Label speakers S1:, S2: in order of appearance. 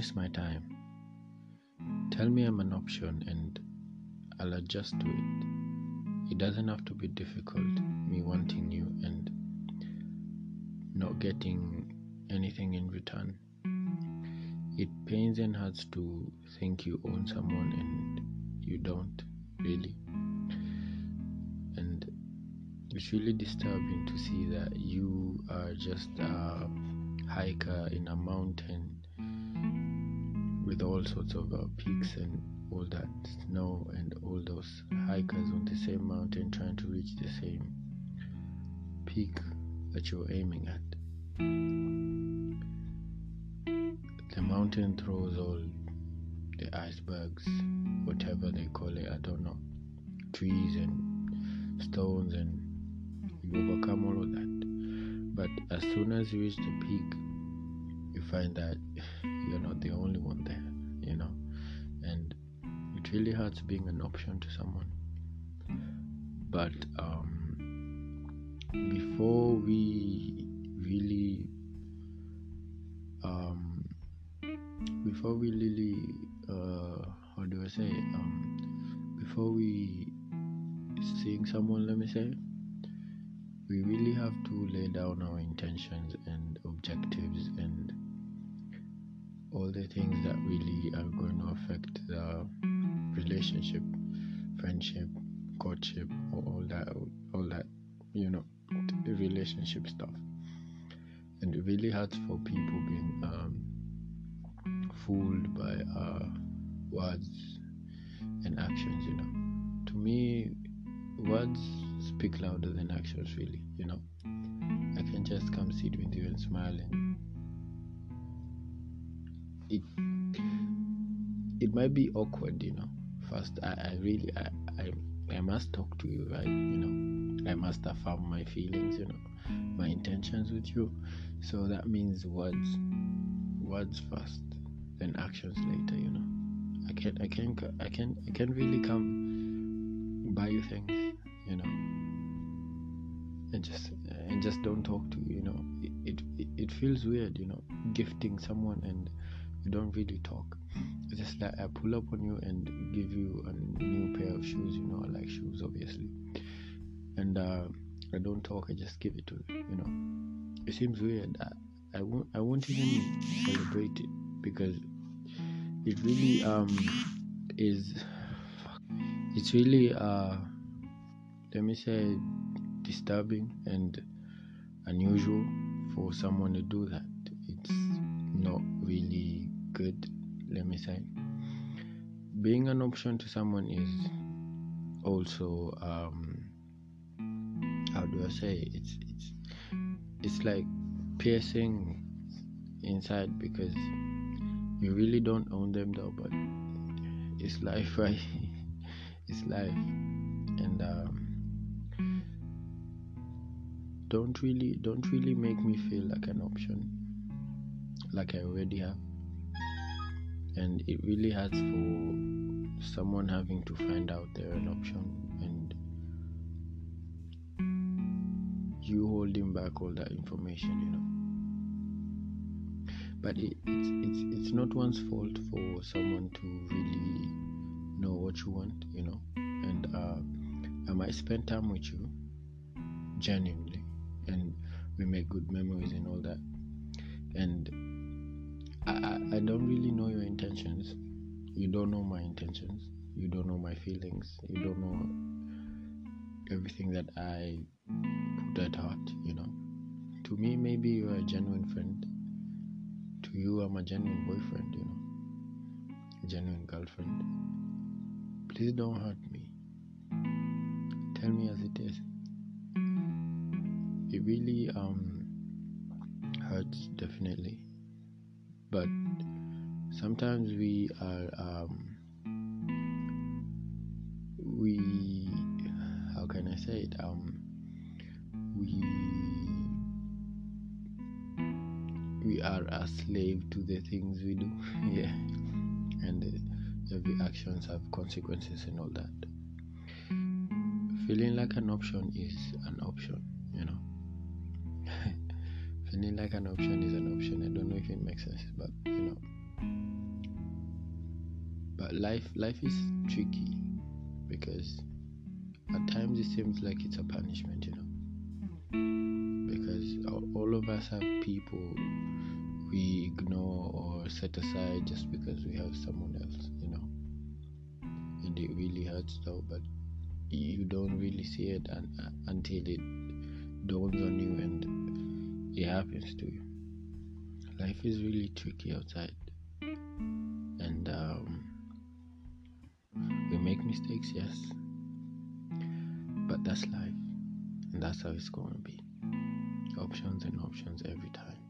S1: waste my time. Tell me I'm an option and I'll adjust to it. It doesn't have to be difficult, me wanting you and not getting anything in return. It pains and hurts to think you own someone and you don't, really. And it's really disturbing to see that you are just a hiker in a mountain with all sorts of uh, peaks and all that snow and all those hikers on the same mountain trying to reach the same peak that you're aiming at. The mountain throws all the icebergs, whatever they call it, I don't know, trees and stones, and you overcome all of that. But as soon as you reach the peak, you find that really hurts being an option to someone. But um, before we really um, before we really uh, how do I say um, before we seeing someone let me say we really have to lay down our intentions and objectives and all the things that really are going to affect the relationship friendship courtship all that all that you know relationship stuff. And it really hurts for people being um, fooled by uh, words and actions you know. To me words speak louder than actions really you know. I can just come sit with you and smile and it it might be awkward you know first i, I really I, I i must talk to you right? You know i must affirm my feelings you know my intentions with you. So that means words words first then actions later you know. I can't, i can't, i can i can really come buy you things you know. And just and just don't talk to you you know. It, it it feels weird you know gifting someone and you don't really talk just like i pull up on you and give you a new pair of shoes you know i like shoes obviously. And uh i don't talk i just give it to you you know. It seems weird. I, I won't i won't even celebrate it because it really um is it's really uh let me say disturbing and unusual for someone to do that. It's not really good let me say being an option to someone is also um how do i say it's it's it's like piercing inside because you really don't own them though but it's life right? It's life. And um don't really don't really make me feel like an option like i already have and it really hurts for someone having to find out they're an option and you holding back all that information you know. But it, it's it's it's not one's fault for someone to really know what you want you know. And uh, i might spend time with you genuinely and we make good memories and all that. And I, don't really know your intentions. You don't know my intentions. You don't know my feelings. You don't know everything that i put at heart you know. To me maybe you're a genuine friend. To you i'm a genuine boyfriend you know. A genuine girlfriend. Please don't hurt me. Tell me as it is. It really um hurts definitely but sometimes we are um we how can i say it? Um we we are a slave to the things we do. Yeah. And uh, every actions have consequences and all that. Feeling like an option is an option feeling like an option is an option. I don't know if it makes sense but you know. But life life is tricky because at times it seems like it's a punishment you know. Because all of us have people we ignore or set aside just because we have someone else you know. And it really hurts though but you don't really see it un- uh, until it dawns on you and it happens to you. Life is really tricky outside. And um, we make mistakes yes. But that's life. And that's how it's going to be. Options and options every time